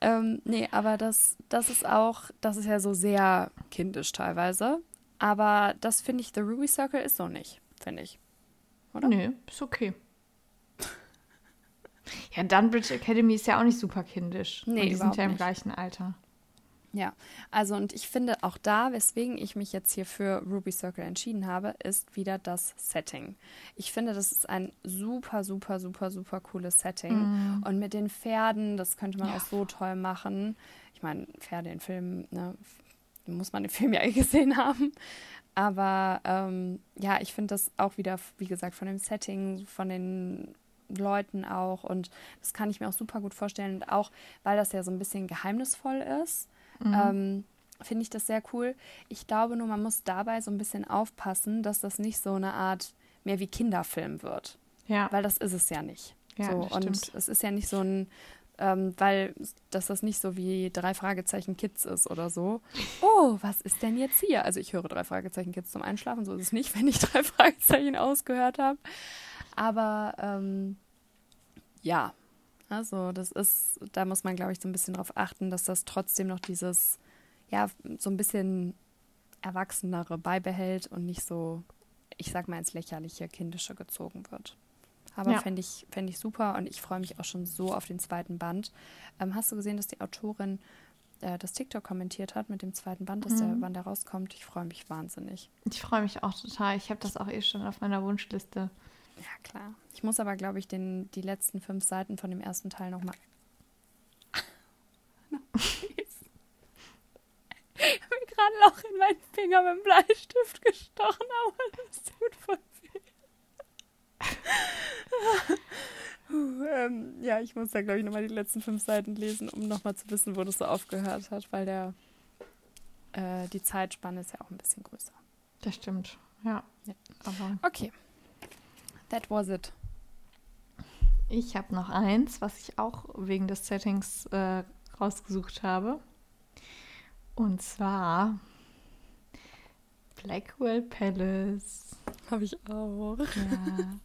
Ähm, nee, aber das, das ist auch, das ist ja so sehr kindisch teilweise. Aber das finde ich, The Ruby Circle ist so nicht, finde ich. Oder? Nee, ist okay. Ja, Dunbridge Academy ist ja auch nicht super kindisch. Nee, Und die sind ja im nicht. gleichen Alter. Ja, also und ich finde auch da, weswegen ich mich jetzt hier für Ruby Circle entschieden habe, ist wieder das Setting. Ich finde, das ist ein super, super, super, super cooles Setting. Mm. Und mit den Pferden, das könnte man ja. auch so toll machen. Ich meine, Pferde in Filmen, ne, muss man den Film ja eh [laughs] gesehen haben. Aber ähm, ja, ich finde das auch wieder, wie gesagt, von dem Setting, von den Leuten auch. Und das kann ich mir auch super gut vorstellen. Und auch, weil das ja so ein bisschen geheimnisvoll ist mhm. ähm, finde ich das sehr cool. Ich glaube nur, man muss dabei so ein bisschen aufpassen, dass das nicht so eine Art mehr wie Kinderfilm wird. Ja. Weil das ist es ja nicht. Ja, so, und es ist ja nicht so ein, ähm, weil dass das nicht so wie drei Fragezeichen Kids ist oder so. Oh, was ist denn jetzt hier? Also ich höre drei Fragezeichen Kids zum Einschlafen, so ist es nicht, [laughs] wenn ich drei Fragezeichen ausgehört habe. Aber ähm, ja, also das ist, da muss man, glaube ich, so ein bisschen drauf achten, dass das trotzdem noch dieses, ja, so ein bisschen Erwachsenere beibehält und nicht so, ich sag mal, ins lächerliche, kindische gezogen wird. Aber ja. fände ich, fänd ich super und ich freue mich auch schon so auf den zweiten Band. Ähm, hast du gesehen, dass die Autorin äh, das TikTok kommentiert hat mit dem zweiten Band, dass mhm. der, wann der rauskommt? Ich freue mich wahnsinnig. Ich freue mich auch total. Ich habe das auch eh schon auf meiner Wunschliste. Ja, klar. Ich muss aber, glaube ich, den, die letzten fünf Seiten von dem ersten Teil nochmal. [laughs] ich habe mir gerade ein Loch in meinen Finger mit dem Bleistift gestochen, aber das tut voll weh. ähm, ja, ich muss da, glaube ich, nochmal die letzten fünf Seiten lesen, um nochmal zu wissen, wo das so aufgehört hat, weil der äh, die Zeitspanne ist ja auch ein bisschen größer. Das stimmt, ja. ja. Aber okay. That was it. Ich habe noch eins, was ich auch wegen des Settings äh, rausgesucht habe. Und zwar Blackwell Palace. Habe ich auch. Ja.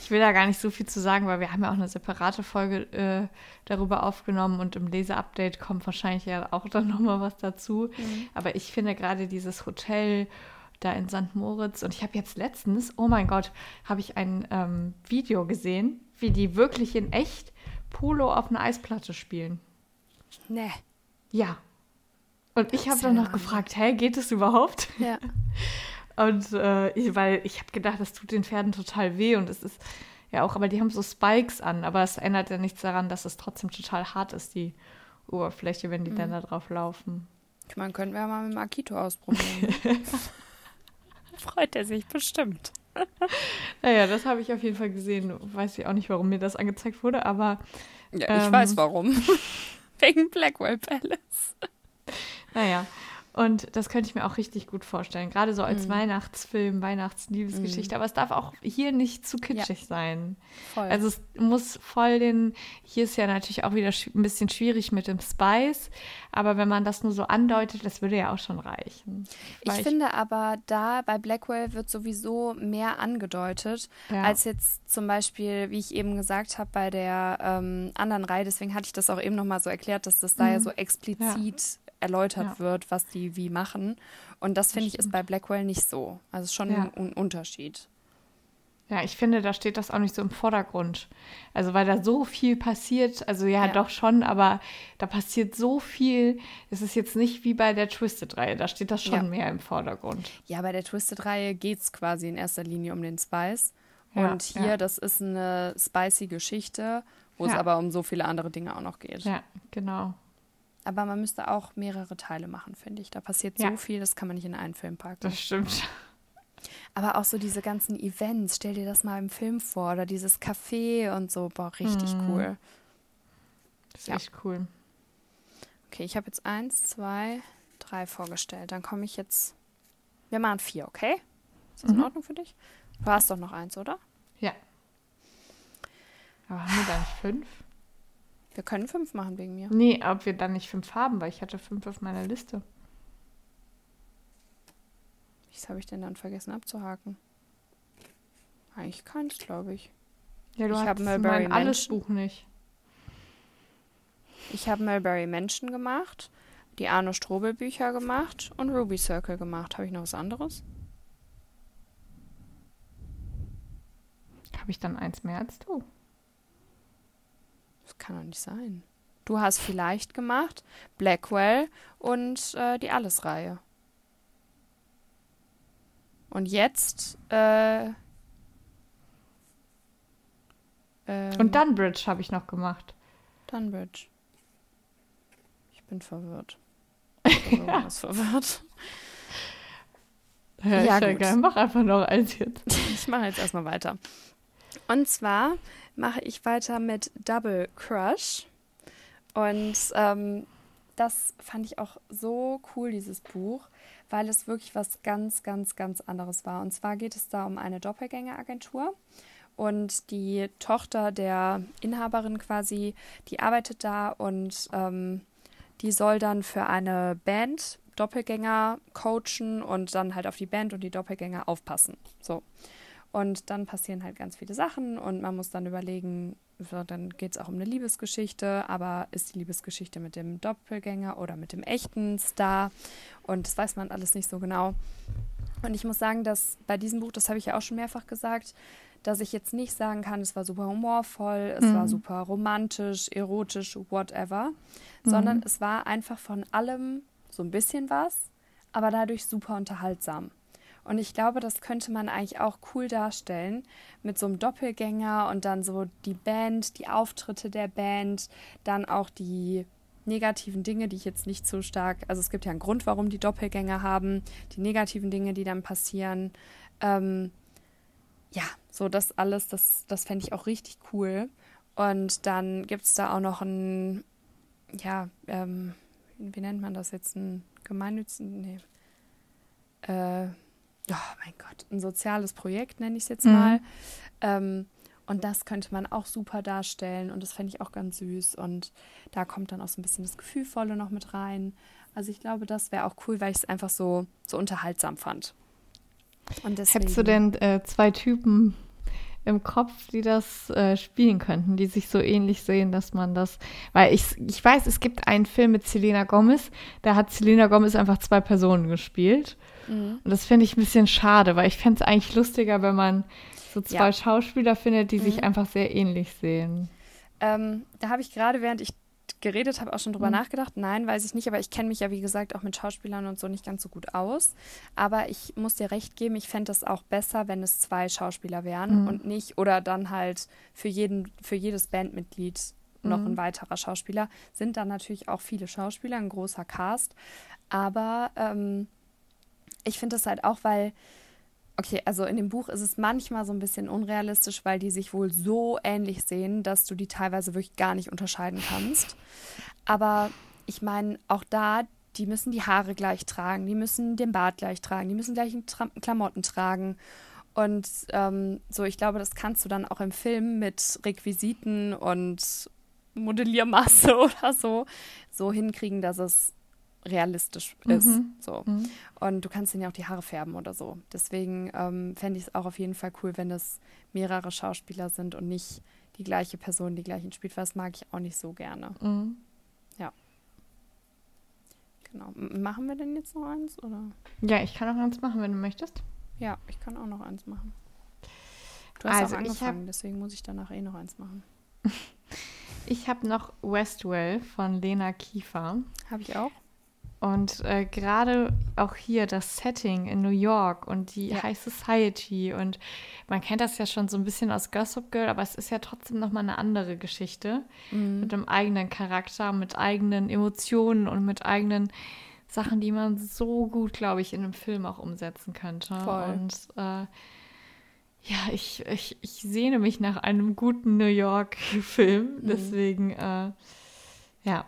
Ich will da gar nicht so viel zu sagen, weil wir haben ja auch eine separate Folge äh, darüber aufgenommen und im Leseupdate kommt wahrscheinlich ja auch dann nochmal was dazu. Mhm. Aber ich finde gerade dieses Hotel da in St. Moritz. Und ich habe jetzt letztens, oh mein Gott, habe ich ein ähm, Video gesehen, wie die wirklich in echt Polo auf einer Eisplatte spielen. Nee. Ja. Und ich habe dann noch gefragt, hä, geht es überhaupt? Ja. [laughs] Und äh, ich, weil ich habe gedacht, das tut den Pferden total weh und es ist ja auch, aber die haben so Spikes an, aber es ändert ja nichts daran, dass es trotzdem total hart ist, die Oberfläche, wenn die mhm. dann da drauf laufen. Ich meine, könnten wir mal mit dem Akito ausprobieren. [laughs] [laughs] [laughs] freut er sich bestimmt. [laughs] naja, das habe ich auf jeden Fall gesehen. Weiß ich auch nicht, warum mir das angezeigt wurde, aber. Ja, ich ähm, weiß warum. [laughs] Wegen Blackwell Palace. Naja, und das könnte ich mir auch richtig gut vorstellen. Gerade so als mhm. Weihnachtsfilm, Weihnachtsliebesgeschichte. Mhm. Aber es darf auch hier nicht zu kitschig ja. sein. Voll. Also es muss voll den. Hier ist ja natürlich auch wieder ein bisschen schwierig mit dem Spice. Aber wenn man das nur so andeutet, das würde ja auch schon reichen. Ich, ich finde aber, da bei Blackwell wird sowieso mehr angedeutet, ja. als jetzt zum Beispiel, wie ich eben gesagt habe, bei der ähm, anderen Reihe. Deswegen hatte ich das auch eben nochmal so erklärt, dass das da mhm. ja so explizit erläutert ja. wird, was die wie machen. Und das finde ich ist bei Blackwell nicht so. Also schon ja. ein Unterschied. Ja, ich finde, da steht das auch nicht so im Vordergrund. Also, weil da so viel passiert, also ja, ja. doch schon, aber da passiert so viel. Es ist jetzt nicht wie bei der Twisted-Reihe, da steht das schon ja. mehr im Vordergrund. Ja, bei der Twisted-Reihe geht es quasi in erster Linie um den Spice. Und hier, das ist eine spicy Geschichte, wo es aber um so viele andere Dinge auch noch geht. Ja, genau. Aber man müsste auch mehrere Teile machen, finde ich. Da passiert ja. so viel, das kann man nicht in einen Film packen. Das stimmt. Aber auch so diese ganzen Events, stell dir das mal im Film vor, oder dieses Café und so, boah, richtig mhm. cool. Das ist ja. echt cool. Okay, ich habe jetzt eins, zwei, drei vorgestellt. Dann komme ich jetzt. Wir machen vier, okay? Ist das mhm. in Ordnung für dich? Du hast doch noch eins, oder? Ja. Aber haben wir da nicht fünf? Wir können fünf machen wegen mir. Nee, ob wir dann nicht fünf haben, weil ich hatte fünf auf meiner Liste. Was habe ich denn dann vergessen abzuhaken? Eigentlich keins, glaube ich. Ja, du ich habe Mulberry mein alles Buch nicht. Ich habe Mulberry Menschen gemacht, die Arno Strobel Bücher gemacht und Ruby Circle gemacht. Habe ich noch was anderes? Habe ich dann eins mehr als du? Das kann doch nicht sein. Du hast vielleicht gemacht Blackwell und äh, die Alles-Reihe. Und jetzt. Äh, ähm, und Dunbridge habe ich noch gemacht. Dunbridge. Ich bin verwirrt. [laughs] Ich bin ja. verwirrt. Ja, ja ich gut. mach einfach noch eins jetzt. Ich mache jetzt erstmal weiter. Und zwar mache ich weiter mit Double Crush. Und ähm, das fand ich auch so cool, dieses Buch, weil es wirklich was ganz, ganz, ganz anderes war. Und zwar geht es da um eine Doppelgängeragentur. Und die Tochter der Inhaberin quasi, die arbeitet da und ähm, die soll dann für eine Band Doppelgänger coachen und dann halt auf die Band und die Doppelgänger aufpassen. So. Und dann passieren halt ganz viele Sachen und man muss dann überlegen, dann geht es auch um eine Liebesgeschichte, aber ist die Liebesgeschichte mit dem Doppelgänger oder mit dem echten Star? Und das weiß man alles nicht so genau. Und ich muss sagen, dass bei diesem Buch, das habe ich ja auch schon mehrfach gesagt, dass ich jetzt nicht sagen kann, es war super humorvoll, es mhm. war super romantisch, erotisch, whatever, mhm. sondern es war einfach von allem so ein bisschen was, aber dadurch super unterhaltsam. Und ich glaube, das könnte man eigentlich auch cool darstellen mit so einem Doppelgänger und dann so die Band, die Auftritte der Band, dann auch die negativen Dinge, die ich jetzt nicht so stark, also es gibt ja einen Grund, warum die Doppelgänger haben, die negativen Dinge, die dann passieren. Ähm, ja, so das alles, das, das fände ich auch richtig cool. Und dann gibt es da auch noch ein, ja, ähm, wie nennt man das jetzt, ein gemeinnützen, nee, äh, oh mein Gott, ein soziales Projekt nenne ich es jetzt mhm. mal. Ähm, und das könnte man auch super darstellen und das fände ich auch ganz süß. Und da kommt dann auch so ein bisschen das Gefühlvolle noch mit rein. Also ich glaube, das wäre auch cool, weil ich es einfach so, so unterhaltsam fand. Und deswegen, Hättest du denn äh, zwei Typen im Kopf, die das äh, spielen könnten, die sich so ähnlich sehen, dass man das, weil ich, ich weiß, es gibt einen Film mit Selena Gomez, da hat Selena Gomez einfach zwei Personen gespielt. Mhm. Und das finde ich ein bisschen schade, weil ich fände es eigentlich lustiger, wenn man so zwei ja. Schauspieler findet, die mhm. sich einfach sehr ähnlich sehen. Ähm, da habe ich gerade, während ich geredet habe, auch schon drüber mhm. nachgedacht. Nein, weiß ich nicht, aber ich kenne mich ja, wie gesagt, auch mit Schauspielern und so nicht ganz so gut aus. Aber ich muss dir recht geben, ich fände es auch besser, wenn es zwei Schauspieler wären mhm. und nicht, oder dann halt für jeden, für jedes Bandmitglied noch mhm. ein weiterer Schauspieler. Sind dann natürlich auch viele Schauspieler, ein großer Cast. Aber ähm, ich finde es halt auch, weil, okay, also in dem Buch ist es manchmal so ein bisschen unrealistisch, weil die sich wohl so ähnlich sehen, dass du die teilweise wirklich gar nicht unterscheiden kannst. Aber ich meine, auch da, die müssen die Haare gleich tragen, die müssen den Bart gleich tragen, die müssen gleich Klamotten tragen. Und ähm, so, ich glaube, das kannst du dann auch im Film mit Requisiten und Modelliermasse [laughs] oder so so hinkriegen, dass es realistisch ist. Mhm. So. Mhm. Und du kannst denen ja auch die Haare färben oder so. Deswegen ähm, fände ich es auch auf jeden Fall cool, wenn es mehrere Schauspieler sind und nicht die gleiche Person, die gleichen spielt, weil das mag ich auch nicht so gerne. Mhm. Ja. Genau. M machen wir denn jetzt noch eins? Oder? Ja, ich kann auch eins machen, wenn du möchtest. Ja, ich kann auch noch eins machen. Du hast also auch angefangen, hab... deswegen muss ich danach eh noch eins machen. [laughs] ich habe noch Westwell von Lena Kiefer. Habe ich auch. Und äh, gerade auch hier das Setting in New York und die ja. High Society und man kennt das ja schon so ein bisschen aus Gossip Girl, aber es ist ja trotzdem nochmal eine andere Geschichte mhm. mit einem eigenen Charakter, mit eigenen Emotionen und mit eigenen Sachen, die man so gut, glaube ich, in einem Film auch umsetzen könnte. Voll. Und äh, ja, ich, ich, ich sehne mich nach einem guten New York-Film. Mhm. Deswegen, äh, ja,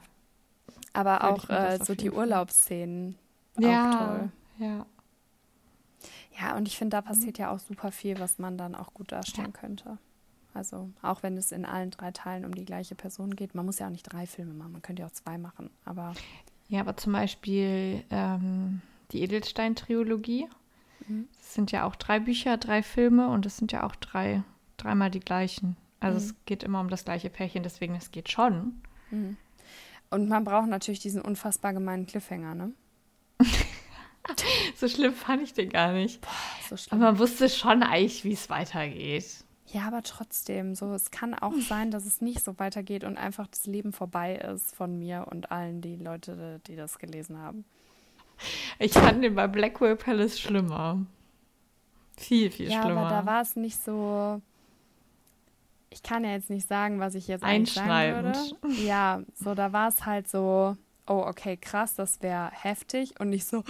aber auch äh, so die Urlaubsszenen. Ja, toll. ja. Ja, und ich finde, da passiert ja auch super viel, was man dann auch gut darstellen ja. könnte. Also auch wenn es in allen drei Teilen um die gleiche Person geht. Man muss ja auch nicht drei Filme machen, man könnte ja auch zwei machen. Aber ja, aber zum Beispiel ähm, die Edelstein-Trilogie. Mhm. Das sind ja auch drei Bücher, drei Filme und es sind ja auch drei, dreimal die gleichen. Also mhm. es geht immer um das gleiche Pärchen, deswegen es geht schon. Mhm. Und man braucht natürlich diesen unfassbar gemeinen Cliffhanger, ne? [laughs] so schlimm fand ich den gar nicht. Boah, so schlimm. Aber man wusste schon eigentlich, wie es weitergeht. Ja, aber trotzdem, so es kann auch [laughs] sein, dass es nicht so weitergeht und einfach das Leben vorbei ist von mir und allen die Leute, die das gelesen haben. Ich fand den bei Blackwell Palace schlimmer. Viel, viel ja, schlimmer. aber da war es nicht so. Ich kann ja jetzt nicht sagen, was ich jetzt sagen würde. Ja, so da war es halt so, oh, okay, krass, das wäre heftig und nicht so,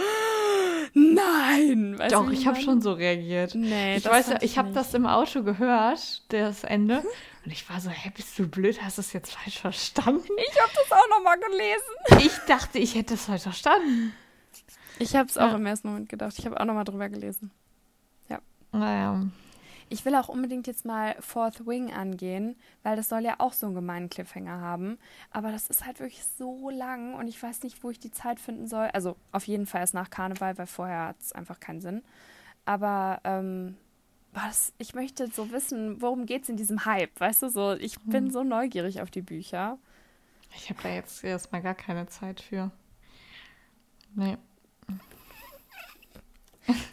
[gasps] nein. Weißt Doch, ich habe schon so reagiert. Nee, ich weiß, ich, ich habe das im Auto gehört, das Ende. Und ich war so, hä, bist du blöd? Hast du es jetzt falsch verstanden? Ich habe das auch nochmal gelesen. Ich dachte, ich hätte es falsch verstanden. Ich habe es auch ja. im ersten Moment gedacht. Ich habe auch nochmal drüber gelesen. Ja. Naja. Ich will auch unbedingt jetzt mal Fourth Wing angehen, weil das soll ja auch so einen gemeinen Cliffhanger haben. Aber das ist halt wirklich so lang und ich weiß nicht, wo ich die Zeit finden soll. Also auf jeden Fall erst nach Karneval, weil vorher hat es einfach keinen Sinn. Aber ähm, was, ich möchte so wissen, worum geht es in diesem Hype? Weißt du, so, ich hm. bin so neugierig auf die Bücher. Ich habe da jetzt erstmal gar keine Zeit für. Nee.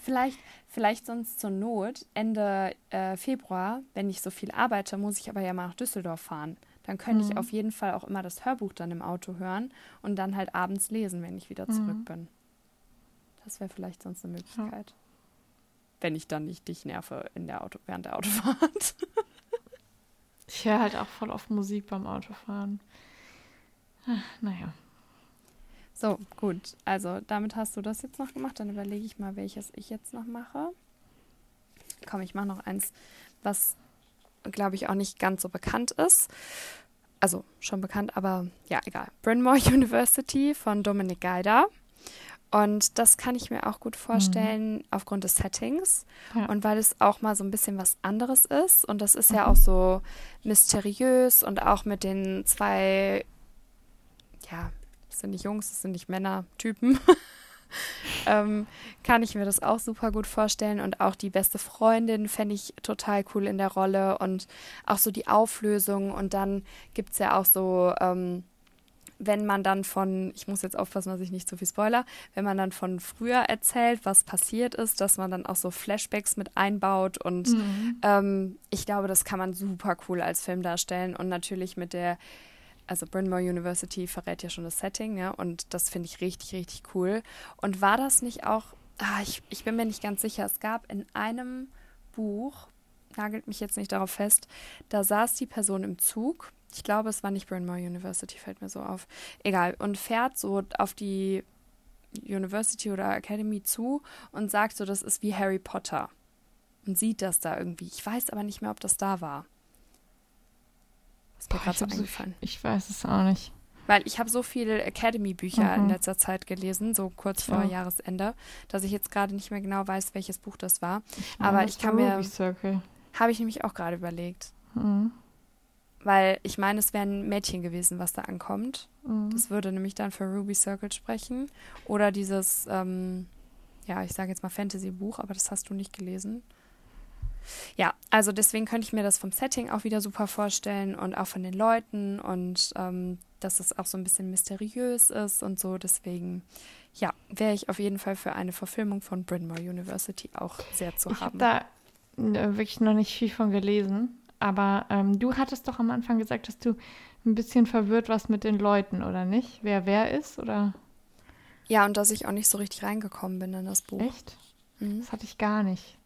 Vielleicht, Vielleicht sonst zur Not Ende äh, Februar, wenn ich so viel arbeite, muss ich aber ja mal nach Düsseldorf fahren. Dann könnte mhm. ich auf jeden Fall auch immer das Hörbuch dann im Auto hören und dann halt abends lesen, wenn ich wieder mhm. zurück bin. Das wäre vielleicht sonst eine Möglichkeit. Ja. Wenn ich dann nicht dich nerve in der Auto, während der Autofahrt. ich höre halt auch voll oft Musik beim Autofahren. Ach, naja. So, gut. Also damit hast du das jetzt noch gemacht. Dann überlege ich mal, welches ich jetzt noch mache. Komm, ich mache noch eins, was, glaube ich, auch nicht ganz so bekannt ist. Also schon bekannt, aber ja, egal. Bryn Mawr [laughs] University von Dominic Geider. Und das kann ich mir auch gut vorstellen mhm. aufgrund des Settings ja. und weil es auch mal so ein bisschen was anderes ist. Und das ist mhm. ja auch so mysteriös und auch mit den zwei, ja, das sind nicht Jungs, das sind nicht Männer-Typen, [laughs] ähm, kann ich mir das auch super gut vorstellen. Und auch die beste Freundin fände ich total cool in der Rolle und auch so die Auflösung. Und dann gibt es ja auch so, ähm, wenn man dann von, ich muss jetzt aufpassen, dass ich nicht zu viel spoiler, wenn man dann von früher erzählt, was passiert ist, dass man dann auch so Flashbacks mit einbaut. Und mhm. ähm, ich glaube, das kann man super cool als Film darstellen. Und natürlich mit der also Bryn Mawr University verrät ja schon das Setting, ja, und das finde ich richtig, richtig cool. Und war das nicht auch, ah, ich, ich bin mir nicht ganz sicher, es gab in einem Buch, nagelt mich jetzt nicht darauf fest, da saß die Person im Zug, ich glaube, es war nicht Bryn Mawr University, fällt mir so auf, egal, und fährt so auf die University oder Academy zu und sagt so, das ist wie Harry Potter. Und sieht das da irgendwie. Ich weiß aber nicht mehr, ob das da war. Ist mir gerade so eingefallen. So, ich weiß es auch nicht. Weil ich habe so viele Academy-Bücher mhm. in letzter Zeit gelesen, so kurz vor ja. Jahresende, dass ich jetzt gerade nicht mehr genau weiß, welches Buch das war. Ich Aber ich kann mir. Habe ich nämlich auch gerade überlegt. Mhm. Weil ich meine, es wäre ein Mädchen gewesen, was da ankommt. Mhm. Das würde nämlich dann für Ruby Circle sprechen. Oder dieses, ähm, ja, ich sage jetzt mal Fantasy-Buch, aber das hast du nicht gelesen. Ja, also deswegen könnte ich mir das vom Setting auch wieder super vorstellen und auch von den Leuten und ähm, dass es auch so ein bisschen mysteriös ist und so. Deswegen, ja, wäre ich auf jeden Fall für eine Verfilmung von Bryn Mawr University auch sehr zu ich haben. Ich habe da äh, wirklich noch nicht viel von gelesen, aber ähm, du hattest doch am Anfang gesagt, dass du ein bisschen verwirrt warst mit den Leuten, oder nicht? Wer wer ist, oder? Ja, und dass ich auch nicht so richtig reingekommen bin in das Buch. Echt? Mhm. Das hatte ich gar nicht.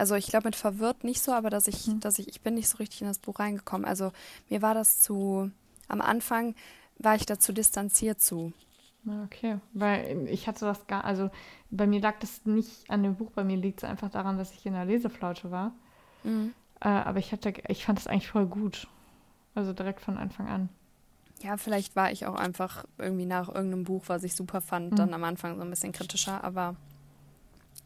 Also ich glaube mit verwirrt nicht so, aber dass ich, mhm. dass ich, ich bin nicht so richtig in das Buch reingekommen. Also mir war das zu, am Anfang war ich dazu distanziert zu. Okay, weil ich hatte das gar, also bei mir lag das nicht an dem Buch, bei mir liegt es einfach daran, dass ich in der Leseflaute war. Mhm. Äh, aber ich hatte, ich fand es eigentlich voll gut. Also direkt von Anfang an. Ja, vielleicht war ich auch einfach irgendwie nach irgendeinem Buch, was ich super fand, mhm. dann am Anfang so ein bisschen kritischer, aber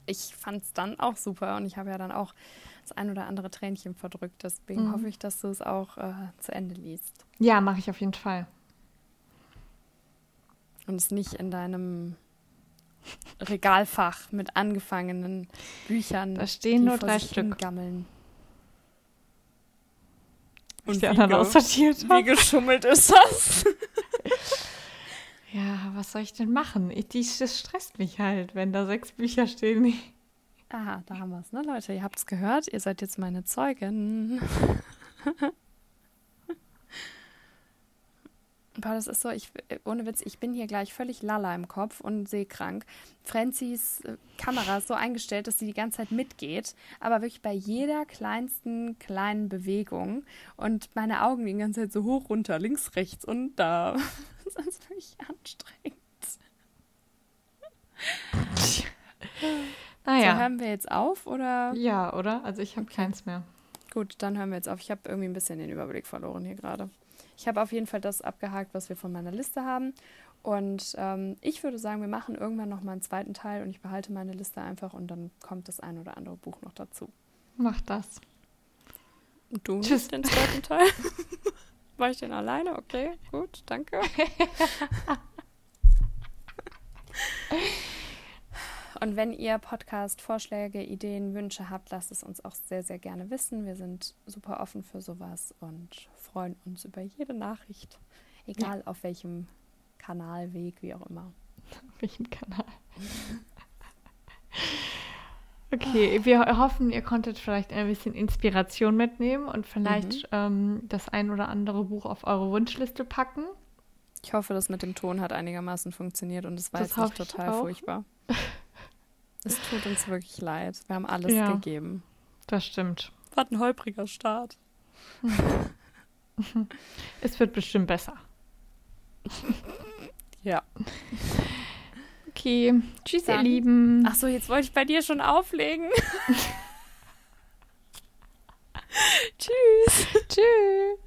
ich fand es dann auch super und ich habe ja dann auch das ein oder andere Tränchen verdrückt. Deswegen mhm. hoffe ich, dass du es auch äh, zu Ende liest. Ja, mache ich auf jeden Fall. Und es nicht in deinem Regalfach mit angefangenen Büchern. Da stehen nur drei Stück. Gammeln. Und die anderen aussortiert Wie geschummelt ist das? [laughs] Ja, was soll ich denn machen? Ich, das stresst mich halt, wenn da sechs Bücher stehen. Aha, da haben wir es, ne, Leute? Ihr habt es gehört, ihr seid jetzt meine Zeugen. [laughs] Boah, das ist so, ich, ohne Witz, ich bin hier gleich völlig lala im Kopf und seekrank. Francis äh, Kamera ist so eingestellt, dass sie die ganze Zeit mitgeht, aber wirklich bei jeder kleinsten kleinen Bewegung und meine Augen die ganze Zeit so hoch, runter, links, rechts und da. [laughs] Das ist wirklich anstrengend. Naja. So, hören wir jetzt auf oder? Ja, oder? Also ich habe Okay. keins mehr. Gut, dann hören wir jetzt auf. Ich habe irgendwie ein bisschen den Überblick verloren hier gerade. Ich habe auf jeden Fall das abgehakt, was wir von meiner Liste haben. Und ähm, ich würde sagen, wir machen irgendwann noch mal einen zweiten Teil und ich behalte meine Liste einfach und dann kommt das ein oder andere Buch noch dazu. Mach das. Und du Tschüss. nicht den zweiten Teil? [laughs] War ich denn alleine? Okay, gut, danke. [laughs] Und wenn ihr Podcast-Vorschläge, Ideen, Wünsche habt, lasst es uns auch sehr, sehr gerne wissen. Wir sind super offen für sowas und freuen uns über jede Nachricht, egal auf welchem Kanal, Weg, wie auch immer. Auf welchem Kanal? [laughs] Okay, wir hoffen, ihr konntet vielleicht ein bisschen Inspiration mitnehmen und vielleicht ähm, das ein oder andere Buch auf eure Wunschliste packen. Ich hoffe, das mit dem Ton hat einigermaßen funktioniert und es war Das jetzt nicht total furchtbar. [laughs] Es tut uns wirklich leid. Wir haben alles Ja. gegeben. Das stimmt. War ein holpriger Start. [laughs] Es wird bestimmt besser. [laughs] Ja. Okay, tschüss, ihr Dann- Lieben. Ach so, jetzt wollte ich bei dir schon auflegen. [laughs] Tschüss. Tschüss.